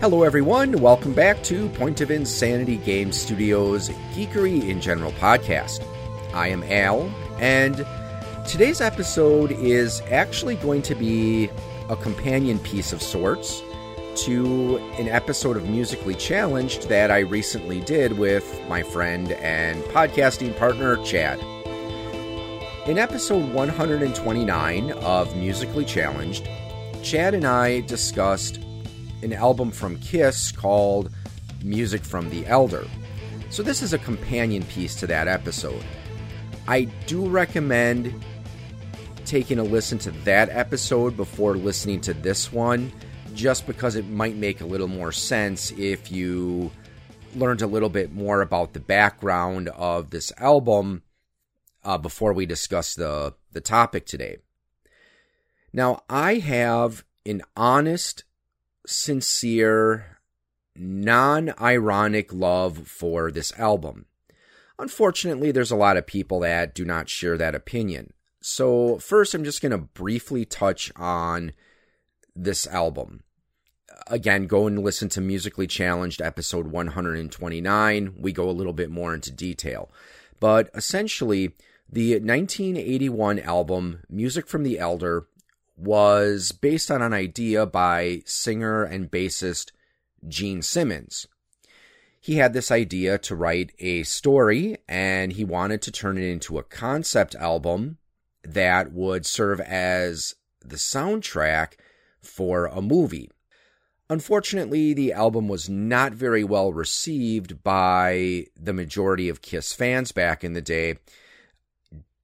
Hello, everyone. Welcome back to Point of Insanity Game Studios Geekery in General podcast. I am Al, and today's episode is actually going to be a companion piece of sorts to an episode of Musically Challenged that I recently did with my friend and podcasting partner, Chad. In episode 129 of Musically Challenged, Chad and I discussed an album from Kiss called Music from the Elder. So, this is a companion piece to that episode. I do recommend taking a listen to that episode before listening to this one, just because it might make a little more sense if you learned a little bit more about the background of this album uh, before we discuss the, the topic today. Now, I have an honest sincere, non ironic love for this album. Unfortunately, there's a lot of people that do not share that opinion. So, first, I'm just going to briefly touch on this album. Again, go and listen to Musically Challenged episode 129. We go a little bit more into detail. But essentially, the 1981 album, Music from the Elder, was based on an idea by singer and bassist Gene Simmons. He had this idea to write a story and he wanted to turn it into a concept album that would serve as the soundtrack for a movie. Unfortunately, the album was not very well received by the majority of Kiss fans back in the day,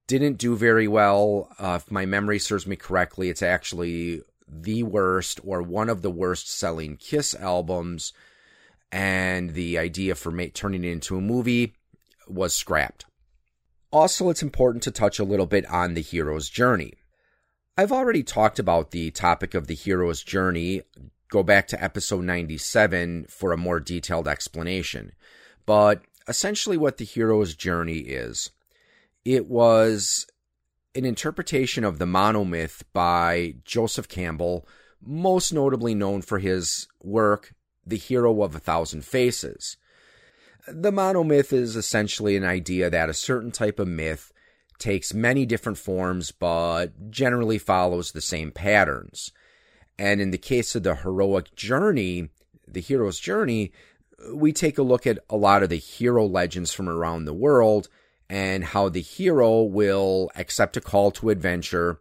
didn't do very well. Uh, if my memory serves me correctly, it's actually the worst or one of the worst selling Kiss albums. And the idea for ma- turning it into a movie was scrapped. Also, it's important to touch a little bit on the hero's journey. I've already talked about the topic of the hero's journey. Go back to episode 97 for a more detailed explanation. But essentially, what the hero's journey is it was an interpretation of the monomyth by Joseph Campbell, most notably known for his work, The Hero of a Thousand Faces. The monomyth is essentially an idea that a certain type of myth takes many different forms but generally follows the same patterns. And in the case of the heroic journey, the hero's journey, we take a look at a lot of the hero legends from around the world and how the hero will accept a call to adventure.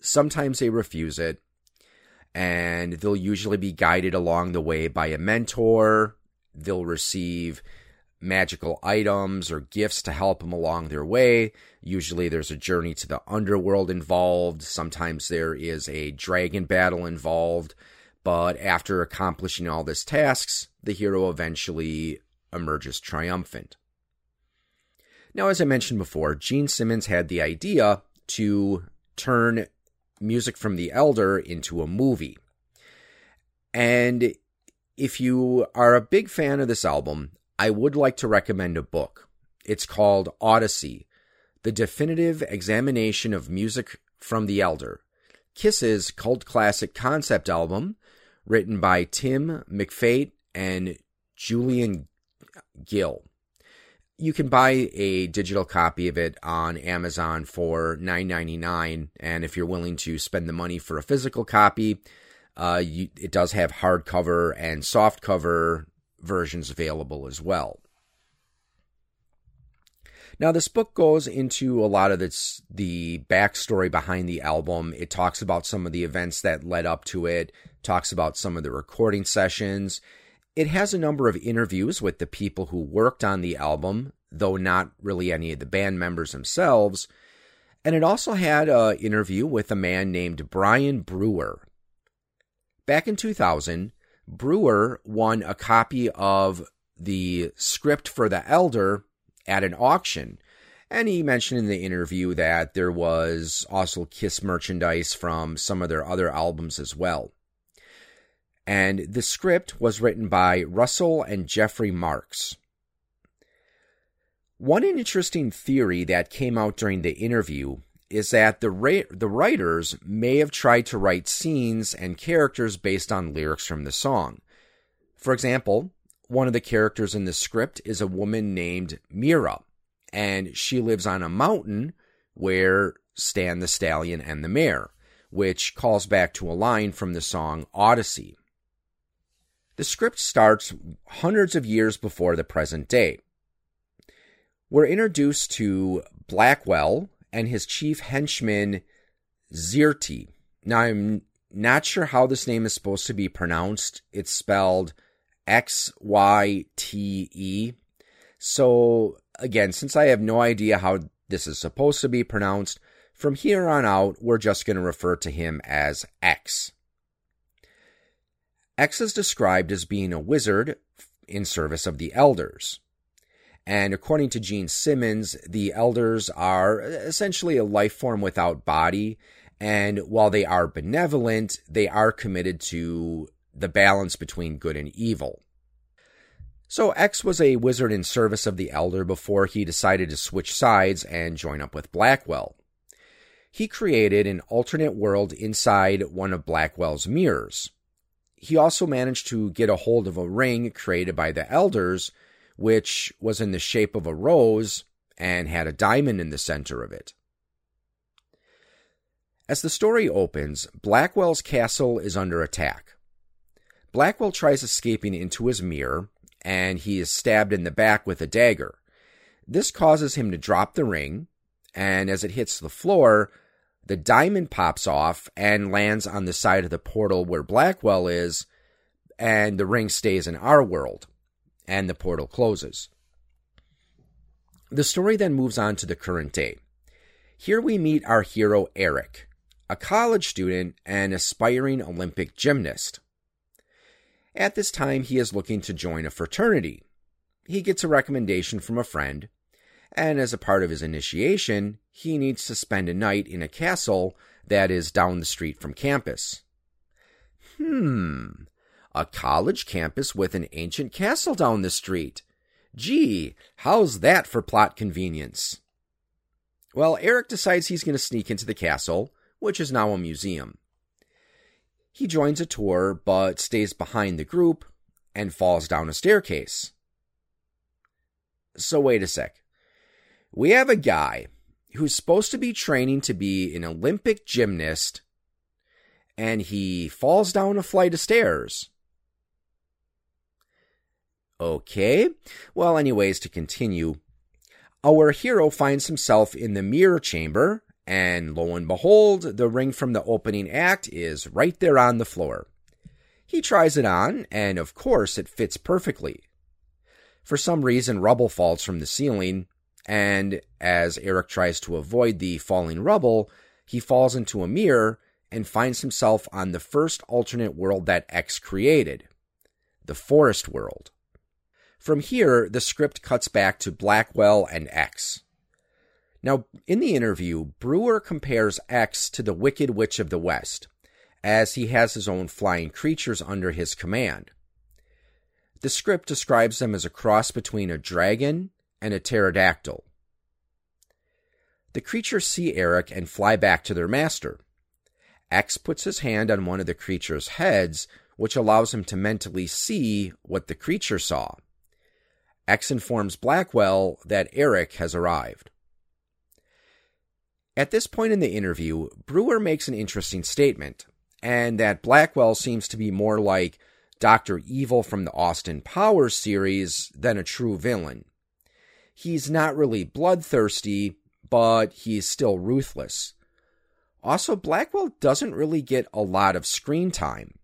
Sometimes they refuse it, and they'll usually be guided along the way by a mentor. They'll receive magical items or gifts to help them along their way. Usually there's a journey to the underworld involved. Sometimes there is a dragon battle involved. But after accomplishing all these tasks, the hero eventually emerges triumphant. Now, as I mentioned before, Gene Simmons had the idea to turn music from The Elder into a movie. And if you are a big fan of this album, I would like to recommend a book. It's called Odyssey The Definitive Examination of Music from The Elder. Kiss's cult classic concept album, written by Tim McPhate and Julian Gill you can buy a digital copy of it on Amazon for $9.99. And if you're willing to spend the money for a physical copy, uh, you, it does have hardcover and softcover versions available as well. Now, this book goes into a lot of the backstory behind the album. It talks about some of the events that led up to it, talks about some of the recording sessions, it has a number of interviews with the people who worked on the album, though not really any of the band members themselves. And it also had an interview with a man named Brian Brewer. Back in 2000, Brewer won a copy of the script for The Elder at an auction. And he mentioned in the interview that there was also Kiss merchandise from some of their other albums as well and the script was written by Russell and Jeffrey Marks. One interesting theory that came out during the interview is that the ra- the writers may have tried to write scenes and characters based on lyrics from the song. For example, one of the characters in the script is a woman named Mira, and she lives on a mountain where stand the stallion and the mare, which calls back to a line from the song Odyssey. The script starts hundreds of years before the present day. We're introduced to Blackwell and his chief henchman, Xyte. Now, I'm not sure how this name is supposed to be pronounced. It's spelled X Y T E. So, again, since I have no idea how this is supposed to be pronounced, from here on out, we're just going to refer to him as X. X is described as being a wizard in service of the elders. And according to Gene Simmons, the elders are essentially a life form without body. And while they are benevolent, they are committed to the balance between good and evil. So X was a wizard in service of the Elder before he decided to switch sides and join up with Blackwell. He created an alternate world inside one of Blackwell's mirrors he also managed to get a hold of a ring created by the elders, which was in the shape of a rose and had a diamond in the center of it. As the story opens, Blackwell's castle is under attack. Blackwell tries escaping into his mirror, and he is stabbed in the back with a dagger. This causes him to drop the ring, and as it hits the floor, the diamond pops off and lands on the side of the portal where Blackwell is, and the ring stays in our world, and the portal closes. The story then moves on to the current day. Here we meet our hero Eric, a college student and aspiring Olympic gymnast. At this time, he is looking to join a fraternity. He gets a recommendation from a friend, and as a part of his initiation, he needs to spend a night in a castle that is down the street from campus. Hmm, a college campus with an ancient castle down the street. Gee, how's that for plot convenience? Well, Eric decides he's going to sneak into the castle, which is now a museum. He joins a tour, but stays behind the group and falls down a staircase. So, wait a sec we have a guy who's supposed to be training to be an Olympic gymnast and he falls down a flight of stairs. Okay. Well, anyways, to continue, our hero finds himself in the mirror chamber, and lo and behold, the ring from the opening act is right there on the floor. He tries it on, and of course, it fits perfectly. For some reason, rubble falls from the ceiling, and as Eric tries to avoid the falling rubble, he falls into a mirror and finds himself on the first alternate world that X created the forest world. From here, the script cuts back to Blackwell and X. Now, in the interview, Brewer compares X to the Wicked Witch of the West, as he has his own flying creatures under his command. The script describes them as a cross between a dragon and a pterodactyl. The creatures see Eric and fly back to their master. X puts his hand on one of the creature's heads, which allows him to mentally see what the creature saw. X informs Blackwell that Eric has arrived. At this point in the interview, Brewer makes an interesting statement, and that Blackwell seems to be more like Dr. Evil from the Austin Powers series than a true villain he's not really bloodthirsty, but he's still ruthless. Also, Blackwell doesn't really get a lot of screen time.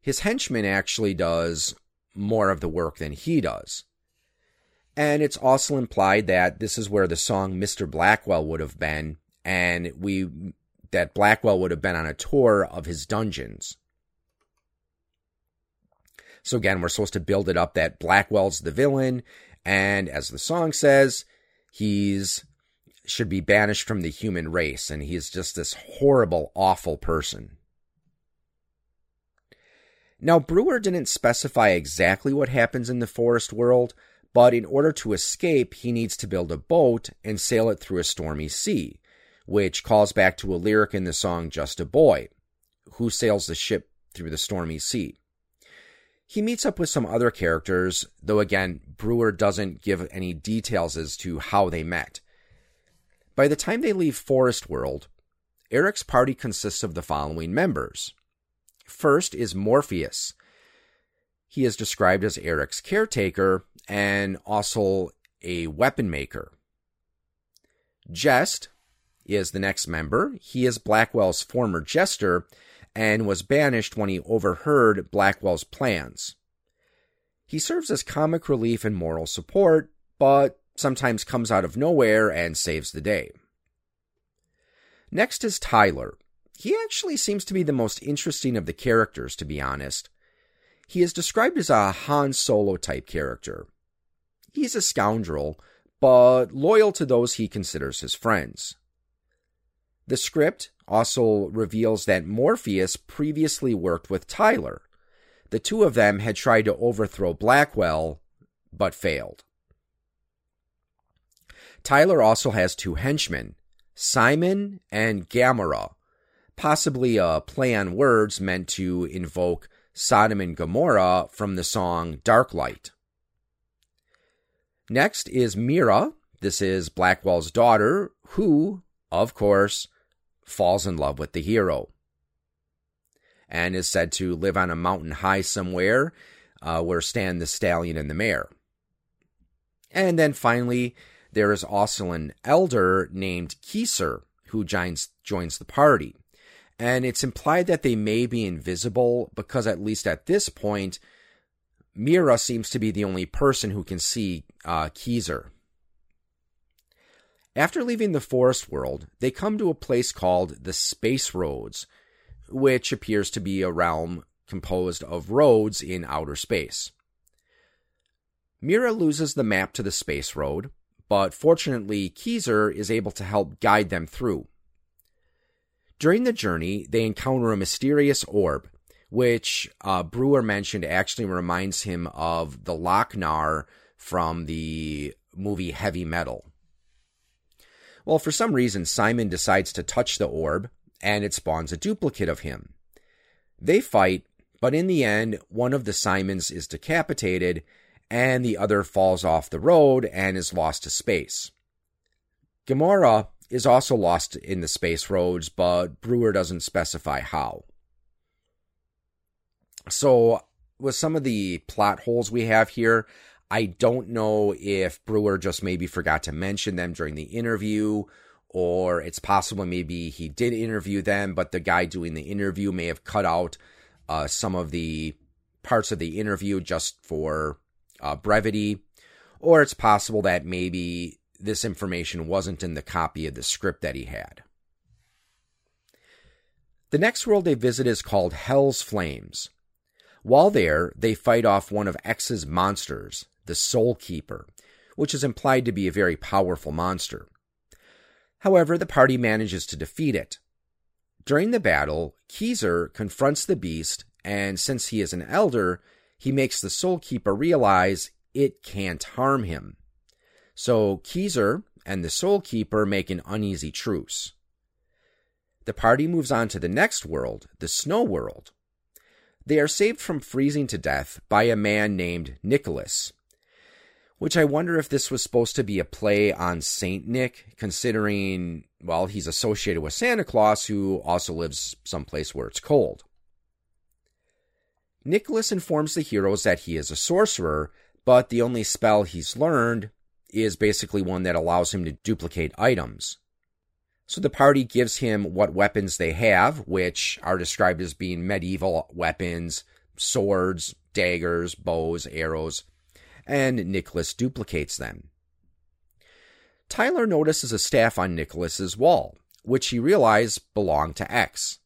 His henchman actually does more of the work than he does. And it's also implied that this is where the song Mr. Blackwell would have been, and we that Blackwell would have been on a tour of his dungeons. So again, we're supposed to build it up that Blackwell's the villain and as the song says, he's should be banished from the human race, and he's just this horrible, awful person. Now, Brewer didn't specify exactly what happens in the forest world, but in order to escape, he needs to build a boat and sail it through a stormy sea, which calls back to a lyric in the song Just a Boy, who sails the ship through the stormy sea. He meets up with some other characters, though again, Brewer doesn't give any details as to how they met. By the time they leave Forest World, Eric's party consists of the following members. First is Morpheus. He is described as Eric's caretaker and also a weapon maker. Jest is the next member. He is Blackwell's former jester and was banished when he overheard Blackwell's plans. He serves as comic relief and moral support, but sometimes comes out of nowhere and saves the day. Next is Tyler. He actually seems to be the most interesting of the characters, to be honest. He is described as a Han Solo type character. He's a scoundrel, but loyal to those he considers his friends. The script also reveals that Morpheus previously worked with Tyler. The two of them had tried to overthrow Blackwell, but failed. Tyler also has two henchmen, Simon and Gamora, possibly a play on words meant to invoke Sodom and Gomorrah from the song Dark Light. Next is Mira. This is Blackwell's daughter, who, of course, falls in love with the hero and is said to live on a mountain high somewhere uh, where stand the stallion and the mare. And then finally, there is also an elder named Keezer who joins, joins the party. And it's implied that they may be invisible because, at least at this point, Mira seems to be the only person who can see uh, Keezer. After leaving the forest world, they come to a place called the Space Roads, which appears to be a realm composed of roads in outer space. Mira loses the map to the space road, but fortunately, Keezer is able to help guide them through. During the journey, they encounter a mysterious orb, which uh, Brewer mentioned actually reminds him of the Loc-Nar from the movie Heavy Metal. Well, for some reason, Simon decides to touch the orb, and it spawns a duplicate of him. They fight, but in the end, one of the Simons is decapitated, and the other falls off the road and is lost to space. Gamora is also lost in the space roads, but Brewer doesn't specify how. So, with some of the plot holes we have here, I don't know if Brewer just maybe forgot to mention them during the interview, or it's possible maybe he did interview them, but the guy doing the interview may have cut out uh, some of the parts of the interview just for uh, brevity, or it's possible that maybe this information wasn't in the copy of the script that he had. The next world they visit is called Hell's Flames. While there, they fight off one of X's monsters, the Soul Keeper, which is implied to be a very powerful monster. However, the party manages to defeat it. During the battle, Keezer confronts the beast, and since he is an elder, he makes the Soul Keeper realize it can't harm him. So Keezer and the Soul Keeper make an uneasy truce. The party moves on to the next world, the Snow World. They are saved from freezing to death by a man named Nicholas, which I wonder if this was supposed to be a play on Saint Nick, considering, well, he's associated with Santa Claus, who also lives someplace where it's cold. Nicholas informs the heroes that he is a sorcerer, but the only spell he's learned is basically one that allows him to duplicate items. So the party gives him what weapons they have, which are described as being medieval weapons, swords, daggers, bows, arrows, and Nicholas duplicates them. Tyler notices a staff on Nicholas's wall, which he realizes belonged to X.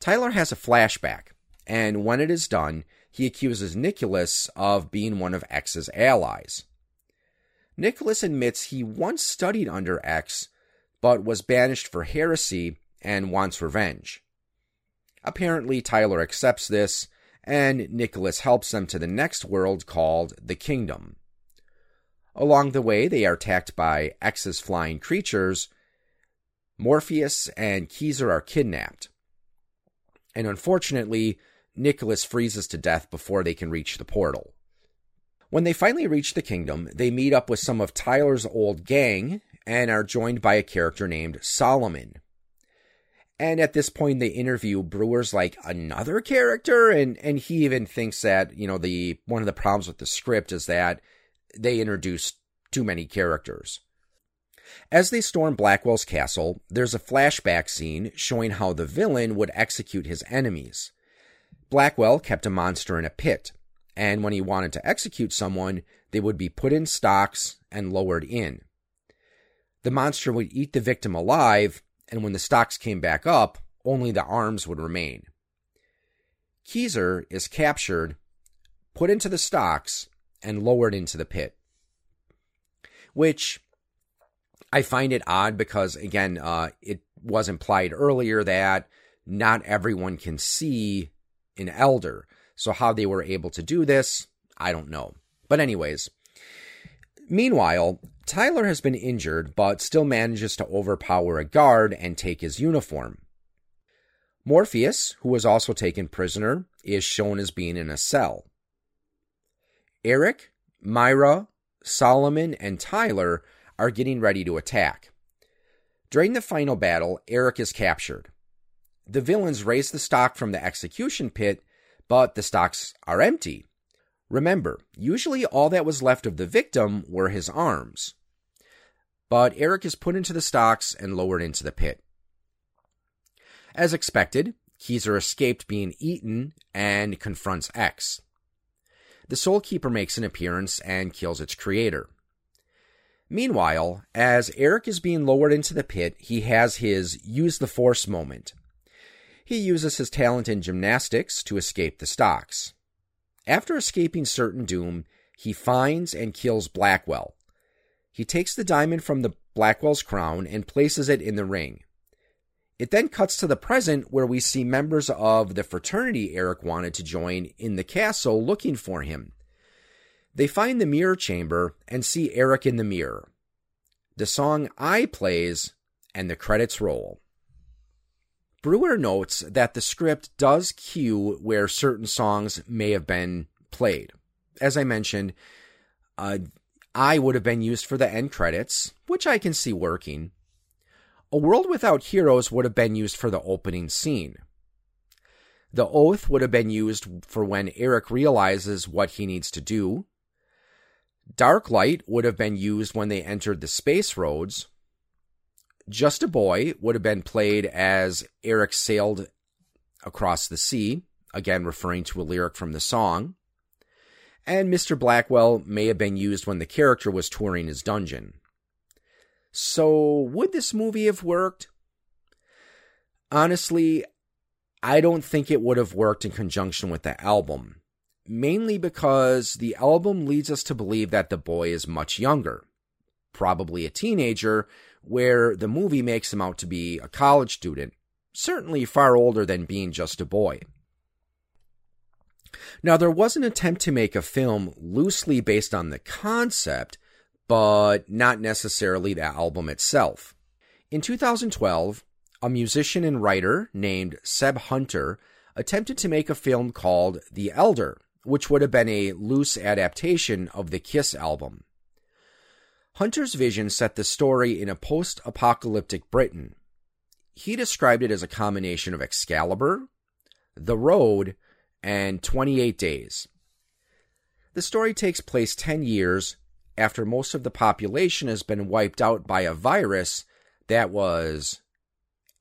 Tyler has a flashback, and when it is done, he accuses Nicholas of being one of X's allies. Nicholas admits he once studied under X, but was banished for heresy and wants revenge. Apparently, Tyler accepts this and Nicholas helps them to the next world called the Kingdom. Along the way, they are attacked by X's flying creatures. Morpheus and Keezer are kidnapped. And unfortunately, Nicholas freezes to death before they can reach the portal. When they finally reach the kingdom, they meet up with some of Tyler's old gang and are joined by a character named Solomon. And at this point in the interview, Brewer's like another character, and and he even thinks that you know the one of the problems with the script is that they introduced too many characters. As they storm Blackwell's castle, there's a flashback scene showing how the villain would execute his enemies. Blackwell kept a monster in a pit, and when he wanted to execute someone, they would be put in stocks and lowered in. The monster would eat the victim alive, and when the stocks came back up, only the arms would remain. Keezer is captured, put into the stocks, and lowered into the pit. Which I find it odd because, again, uh, it was implied earlier that not everyone can see an elder. So, how they were able to do this, I don't know. But, anyways, meanwhile, Tyler has been injured but still manages to overpower a guard and take his uniform. Morpheus, who was also taken prisoner, is shown as being in a cell. Eric, Myra, Solomon, and Tyler are getting ready to attack. During the final battle, Eric is captured. The villains raise the stock from the execution pit, but the stocks are empty. Remember, usually all that was left of the victim were his arms. But Eric is put into the stocks and lowered into the pit. As expected, Keezer escaped being eaten and confronts X. The Soul Keeper makes an appearance and kills its creator. Meanwhile, as Eric is being lowered into the pit, he has his use the force moment. He uses his talent in gymnastics to escape the stocks. After escaping certain doom, he finds and kills Blackwell. He takes the diamond from the Blackwell's crown and places it in the ring. It then cuts to the present where we see members of the fraternity Eric wanted to join in the castle looking for him. They find the mirror chamber and see Eric in the mirror. The song I plays and the credits roll. Brewer notes that the script does cue where certain songs may have been played. As I mentioned, uh, I would have been used for the end credits, which I can see working. A World Without Heroes would have been used for the opening scene. The Oath would have been used for when Eric realizes what he needs to do. Dark Light would have been used when they entered the space roads. Just a Boy would have been played as Eric sailed across the sea, again referring to a lyric from the song. And Mr. Blackwell may have been used when the character was touring his dungeon. So, would this movie have worked? Honestly, I don't think it would have worked in conjunction with the album mainly because the album leads us to believe that the boy is much younger, probably a teenager, where the movie makes him out to be a college student, certainly far older than being just a boy. Now, there was an attempt to make a film loosely based on the concept, but not necessarily the album itself. In 2012, a musician and writer named Seb Hunter attempted to make a film called The Elder, which would have been a loose adaptation of the Kiss album. Hunter's vision set the story in a post apocalyptic Britain. He described it as a combination of Excalibur, The Road, and 28 Days. The story takes place 10 years after most of the population has been wiped out by a virus that was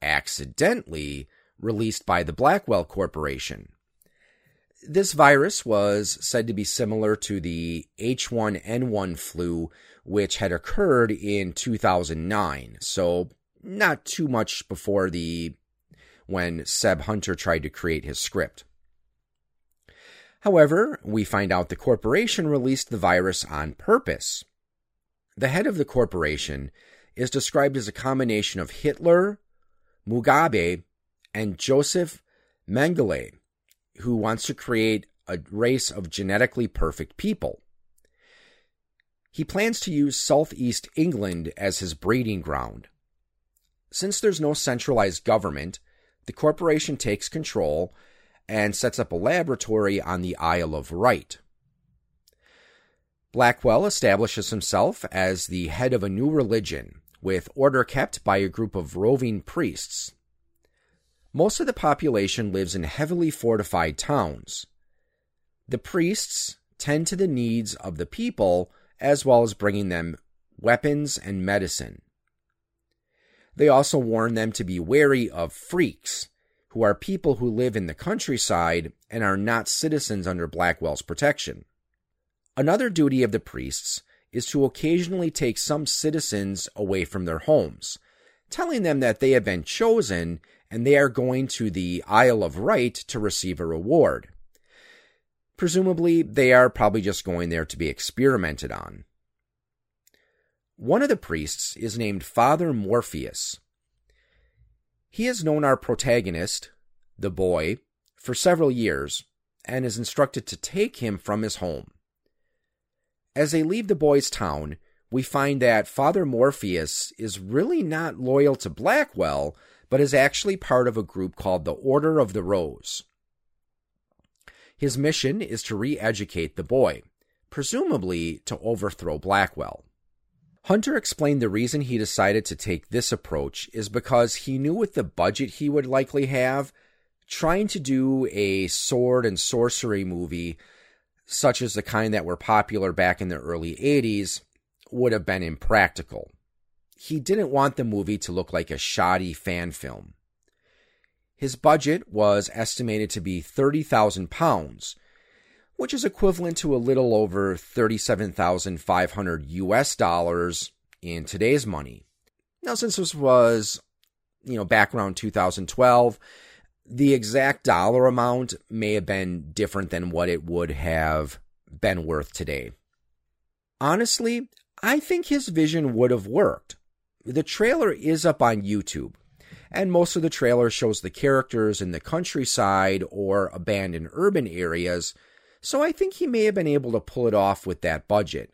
accidentally released by the Blackwell Corporation. This virus was said to be similar to the H1N1 flu, which had occurred in 2009. So, not too much before the when Seb Hunter tried to create his script. However, we find out the corporation released the virus on purpose. The head of the corporation is described as a combination of Hitler, Mugabe, and Joseph Mengele, who wants to create a race of genetically perfect people. He plans to use southeast England as his breeding ground. Since there's no centralized government, the corporation takes control and sets up a laboratory on the Isle of Wight. Blackwell establishes himself as the head of a new religion, with order kept by a group of roving priests. Most of the population lives in heavily fortified towns. The priests tend to the needs of the people as well as bringing them weapons and medicine. They also warn them to be wary of freaks, who are people who live in the countryside and are not citizens under Blackwell's protection. Another duty of the priests is to occasionally take some citizens away from their homes, telling them that they have been chosen and they are going to the Isle of Wight to receive a reward. Presumably, they are probably just going there to be experimented on. One of the priests is named Father Morpheus. He has known our protagonist, the boy, for several years and is instructed to take him from his home. As they leave the boy's town, we find that Father Morpheus is really not loyal to Blackwell, but is actually part of a group called the Order of the Rose. His mission is to re educate the boy, presumably to overthrow Blackwell. Hunter explained the reason he decided to take this approach is because he knew with the budget he would likely have, trying to do a sword and sorcery movie, such as the kind that were popular back in the early 80s, would have been impractical. He didn't want the movie to look like a shoddy fan film. His budget was estimated to be 30,000 pounds, which is equivalent to a little over 37,500 US dollars in today's money. Now, since this was, you know, back around 2012, the exact dollar amount may have been different than what it would have been worth today. Honestly, I think his vision would have worked. The trailer is up on YouTube, and most of the trailer shows the characters in the countryside or abandoned urban areas so I think he may have been able to pull it off with that budget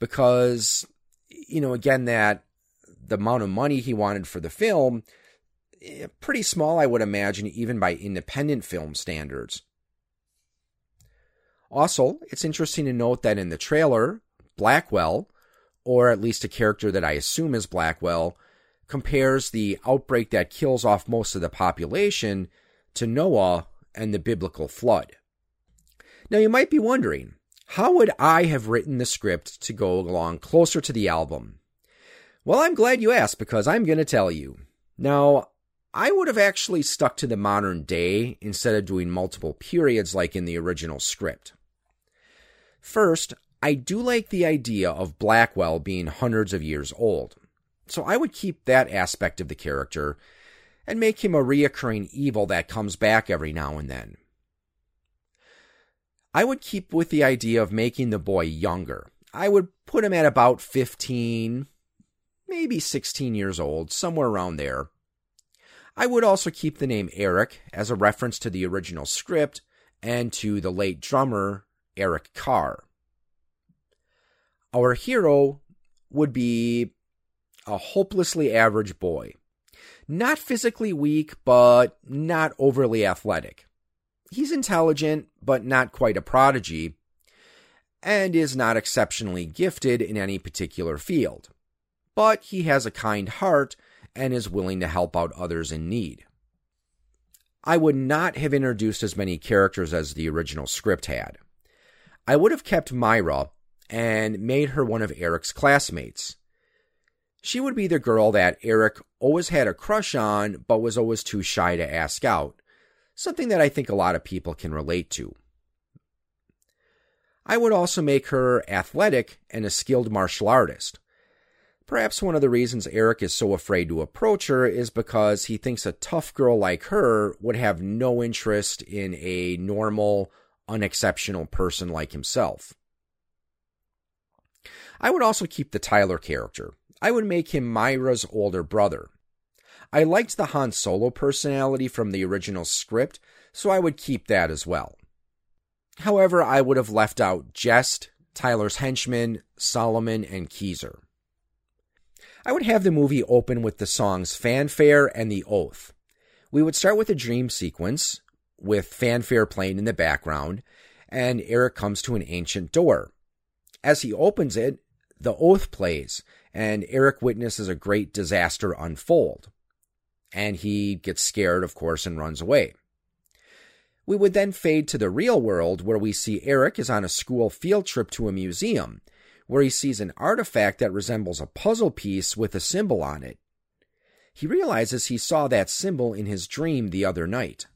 because, you know, again, that the amount of money he wanted for the film, eh, pretty small, I would imagine, even by independent film standards. Also, it's interesting to note that in the trailer, Blackwell, or at least a character that I assume is Blackwell, compares the outbreak that kills off most of the population to Noah and the biblical flood. Now you might be wondering, how would I have written the script to go along closer to the album? Well, I'm glad you asked because I'm going to tell you. Now, I would have actually stuck to the modern day instead of doing multiple periods like in the original script. First, I do like the idea of Blackwell being hundreds of years old, so I would keep that aspect of the character and make him a reoccurring evil that comes back every now and then. I would keep with the idea of making the boy younger. I would put him at about 15, maybe 16 years old, somewhere around there. I would also keep the name Eric as a reference to the original script and to the late drummer Eric Carr. Our hero would be a hopelessly average boy. Not physically weak, but not overly athletic. He's intelligent, but not quite a prodigy, and is not exceptionally gifted in any particular field. But he has a kind heart and is willing to help out others in need. I would not have introduced as many characters as the original script had. I would have kept Myra and made her one of Eric's classmates. She would be the girl that Eric always had a crush on, but was always too shy to ask out, something that I think a lot of people can relate to. I would also make her athletic and a skilled martial artist. Perhaps one of the reasons Eric is so afraid to approach her is because he thinks a tough girl like her would have no interest in a normal, unexceptional person like himself. I would also keep the Tyler character. I would make him Myra's older brother. I liked the Han Solo personality from the original script, so I would keep that as well. However, I would have left out Jest, Tyler's henchman, Solomon, and Keezer. I would have the movie open with the songs Fanfare and The Oath. We would start with a dream sequence, with fanfare playing in the background, and Eric comes to an ancient door. As he opens it, the oath plays, and Eric witnesses a great disaster unfold. And he gets scared, of course, and runs away. We would then fade to the real world where we see Eric is on a school field trip to a museum where he sees an artifact that resembles a puzzle piece with a symbol on it. He realizes he saw that symbol in his dream the other night.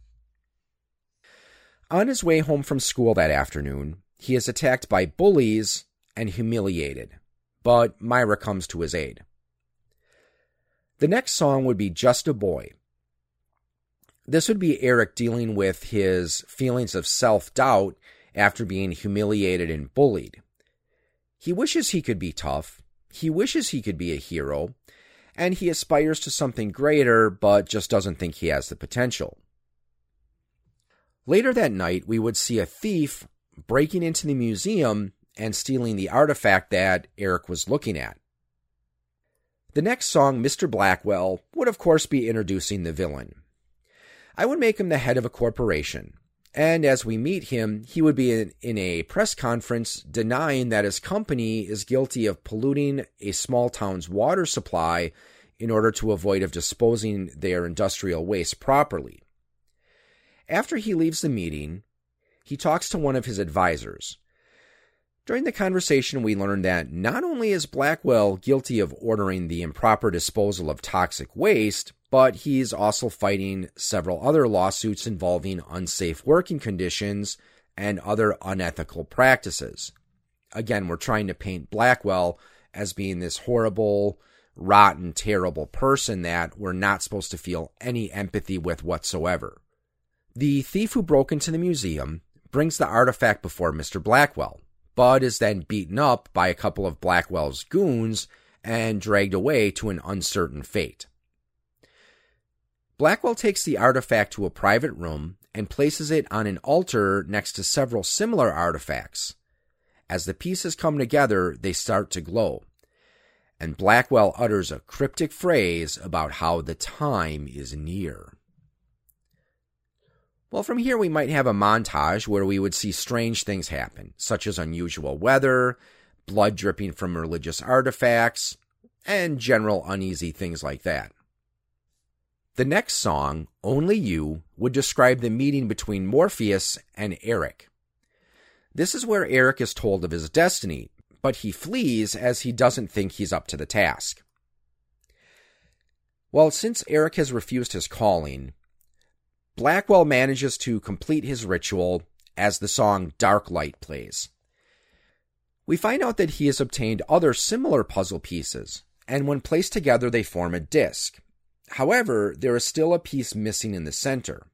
On his way home from school that afternoon, he is attacked by bullies and humiliated, but Myra comes to his aid. The next song would be Just a Boy, this would be Eric dealing with his feelings of self doubt after being humiliated and bullied. He wishes he could be tough, he wishes he could be a hero, and he aspires to something greater but just doesn't think he has the potential. Later that night, we would see a thief breaking into the museum and stealing the artifact that Eric was looking at. The next song, Mr. Blackwell, would of course be introducing the villain. I would make him the head of a corporation. And as we meet him, he would be in, in, a press conference denying that his company is guilty of polluting a small town's water supply in order to avoid of disposing their industrial waste properly. After he leaves the meeting, he talks to one of his advisors. During the conversation, we learn that not only is Blackwell guilty of ordering the improper disposal of toxic waste, but he's also fighting several other lawsuits involving unsafe working conditions and other unethical practices. Again, we're trying to paint Blackwell as being this horrible, rotten, terrible person that we're not supposed to feel any empathy with whatsoever. The thief who broke into the museum brings the artifact before Mr. Blackwell. Bud is then beaten up by a couple of Blackwell's goons and dragged away to an uncertain fate. Blackwell takes the artifact to a private room and places it on an altar next to several similar artifacts. As the pieces come together, they start to glow. And Blackwell utters a cryptic phrase about how the time is near. Well, from here we might have a montage where we would see strange things happen, such as unusual weather, blood dripping from religious artifacts, and general uneasy things like that. The next song, Only You, would describe the meeting between Morpheus and Eric. This is where Eric is told of his destiny, but he flees as he doesn't think he's up to the task. Well, since Eric has refused his calling, Blackwell manages to complete his ritual as the song Dark Light plays. We find out that he has obtained other similar puzzle pieces, and when placed together, they form a disc. However, there is still a piece missing in the center.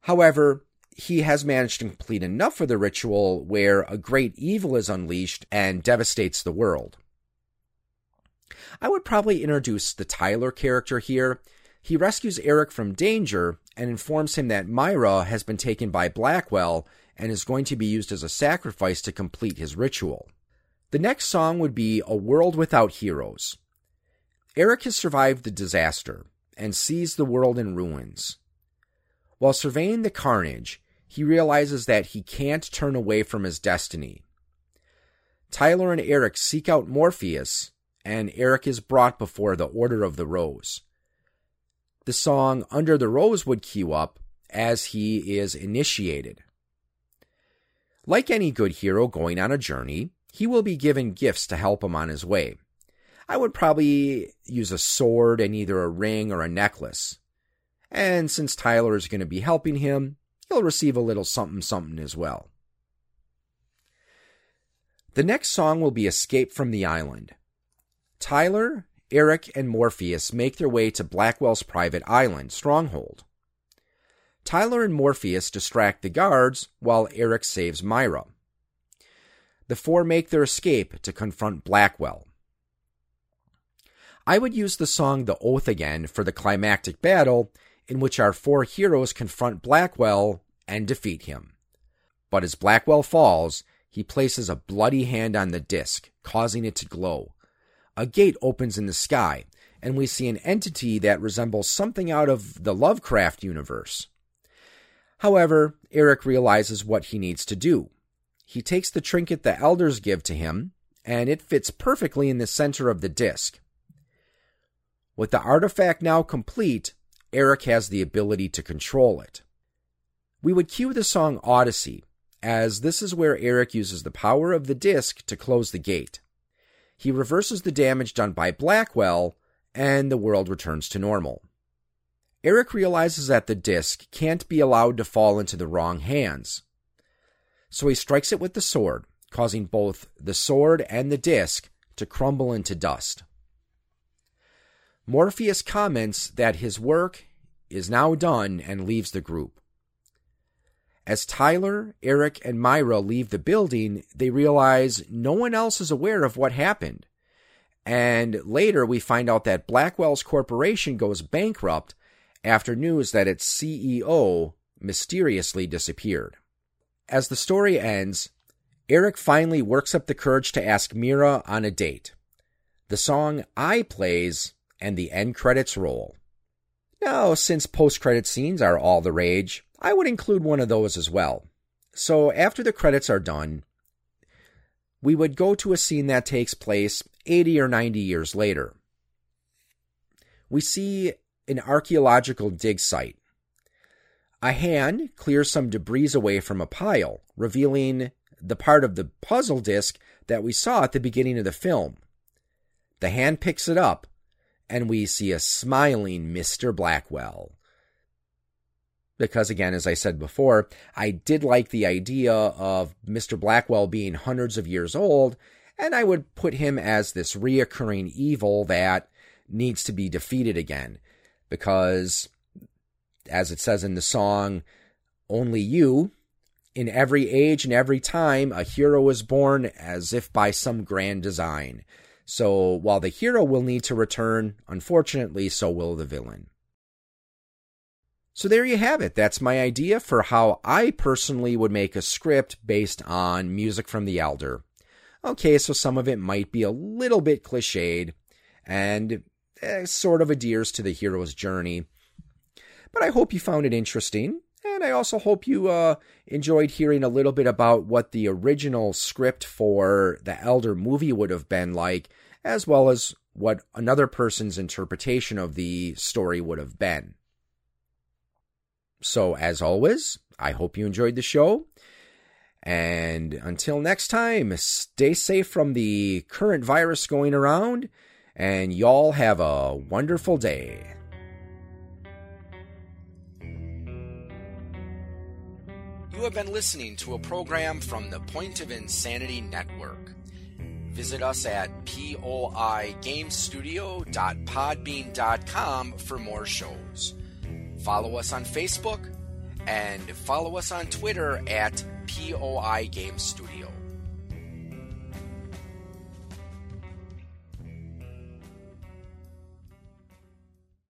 However, he has managed to complete enough for the ritual where a great evil is unleashed and devastates the world. I would probably introduce the Tyler character here. He rescues Eric from danger and informs him that Myra has been taken by Blackwell and is going to be used as a sacrifice to complete his ritual. The next song would be A World Without Heroes. Eric has survived the disaster and sees the world in ruins. While surveying the carnage, he realizes that he can't turn away from his destiny. Tyler and Eric seek out Morpheus, and Eric is brought before the Order of the Rose. The song Under the Rose would cue up as he is initiated. Like any good hero going on a journey, he will be given gifts to help him on his way. I would probably use a sword and either a ring or a necklace. And since Tyler is going to be helping him, he'll receive a little something something as well. The next song will be Escape from the Island. Tyler, Eric, and Morpheus make their way to Blackwell's private island, Stronghold. Tyler and Morpheus distract the guards while Eric saves Myra. The four make their escape to confront Blackwell. I would use the song The Oath again for the climactic battle in which our four heroes confront Blackwell and defeat him. But as Blackwell falls, he places a bloody hand on the disc, causing it to glow. A gate opens in the sky, and we see an entity that resembles something out of the Lovecraft universe. However, Eric realizes what he needs to do. He takes the trinket the elders give to him, and it fits perfectly in the center of the disc. With the artifact now complete, Eric has the ability to control it. We would cue the song Odyssey, as this is where Eric uses the power of the disc to close the gate. He reverses the damage done by Blackwell, and the world returns to normal. Eric realizes that the disc can't be allowed to fall into the wrong hands. So he strikes it with the sword, causing both the sword and the disc to crumble into dust. Morpheus comments that his work is now done and leaves the group. As Tyler, Eric, and Myra leave the building, they realize no one else is aware of what happened. And later we find out that Blackwell's corporation goes bankrupt after news that its CEO mysteriously disappeared. As the story ends, Eric finally works up the courage to ask Mira on a date. The song I plays and the end credits roll. Now, since post credit scenes are all the rage, I would include one of those as well. So after the credits are done, we would go to a scene that takes place 80 or 90 years later. We see an archaeological dig site. A hand clears some debris away from a pile, revealing the part of the puzzle disc that we saw at the beginning of the film. The hand picks it up, and we see a smiling Mr. Blackwell. Because, again, as I said before, I did like the idea of Mr. Blackwell being hundreds of years old, and I would put him as this reoccurring evil that needs to be defeated again because, as it says in the song, only you, in every age and every time, a hero is born as if by some grand design. So while the hero will need to return, unfortunately, so will the villain. So there you have it. That's my idea for how I personally would make a script based on music from The Elder. Okay, so some of it might be a little bit cliched, and eh, sort of adheres to the hero's journey. But I hope you found it interesting, and I also hope you uh, enjoyed hearing a little bit about what the original script for the Elder movie would have been like, as well as what another person's interpretation of the story would have been. So, as always, I hope you enjoyed the show. And until next time, stay safe from the current virus going around and y'all have a wonderful day. You have been listening to a program from the Point of Insanity Network. Visit us at poigamestudio.podbean.com for more shows. Follow us on Facebook and follow us on Twitter at POI Game Studio.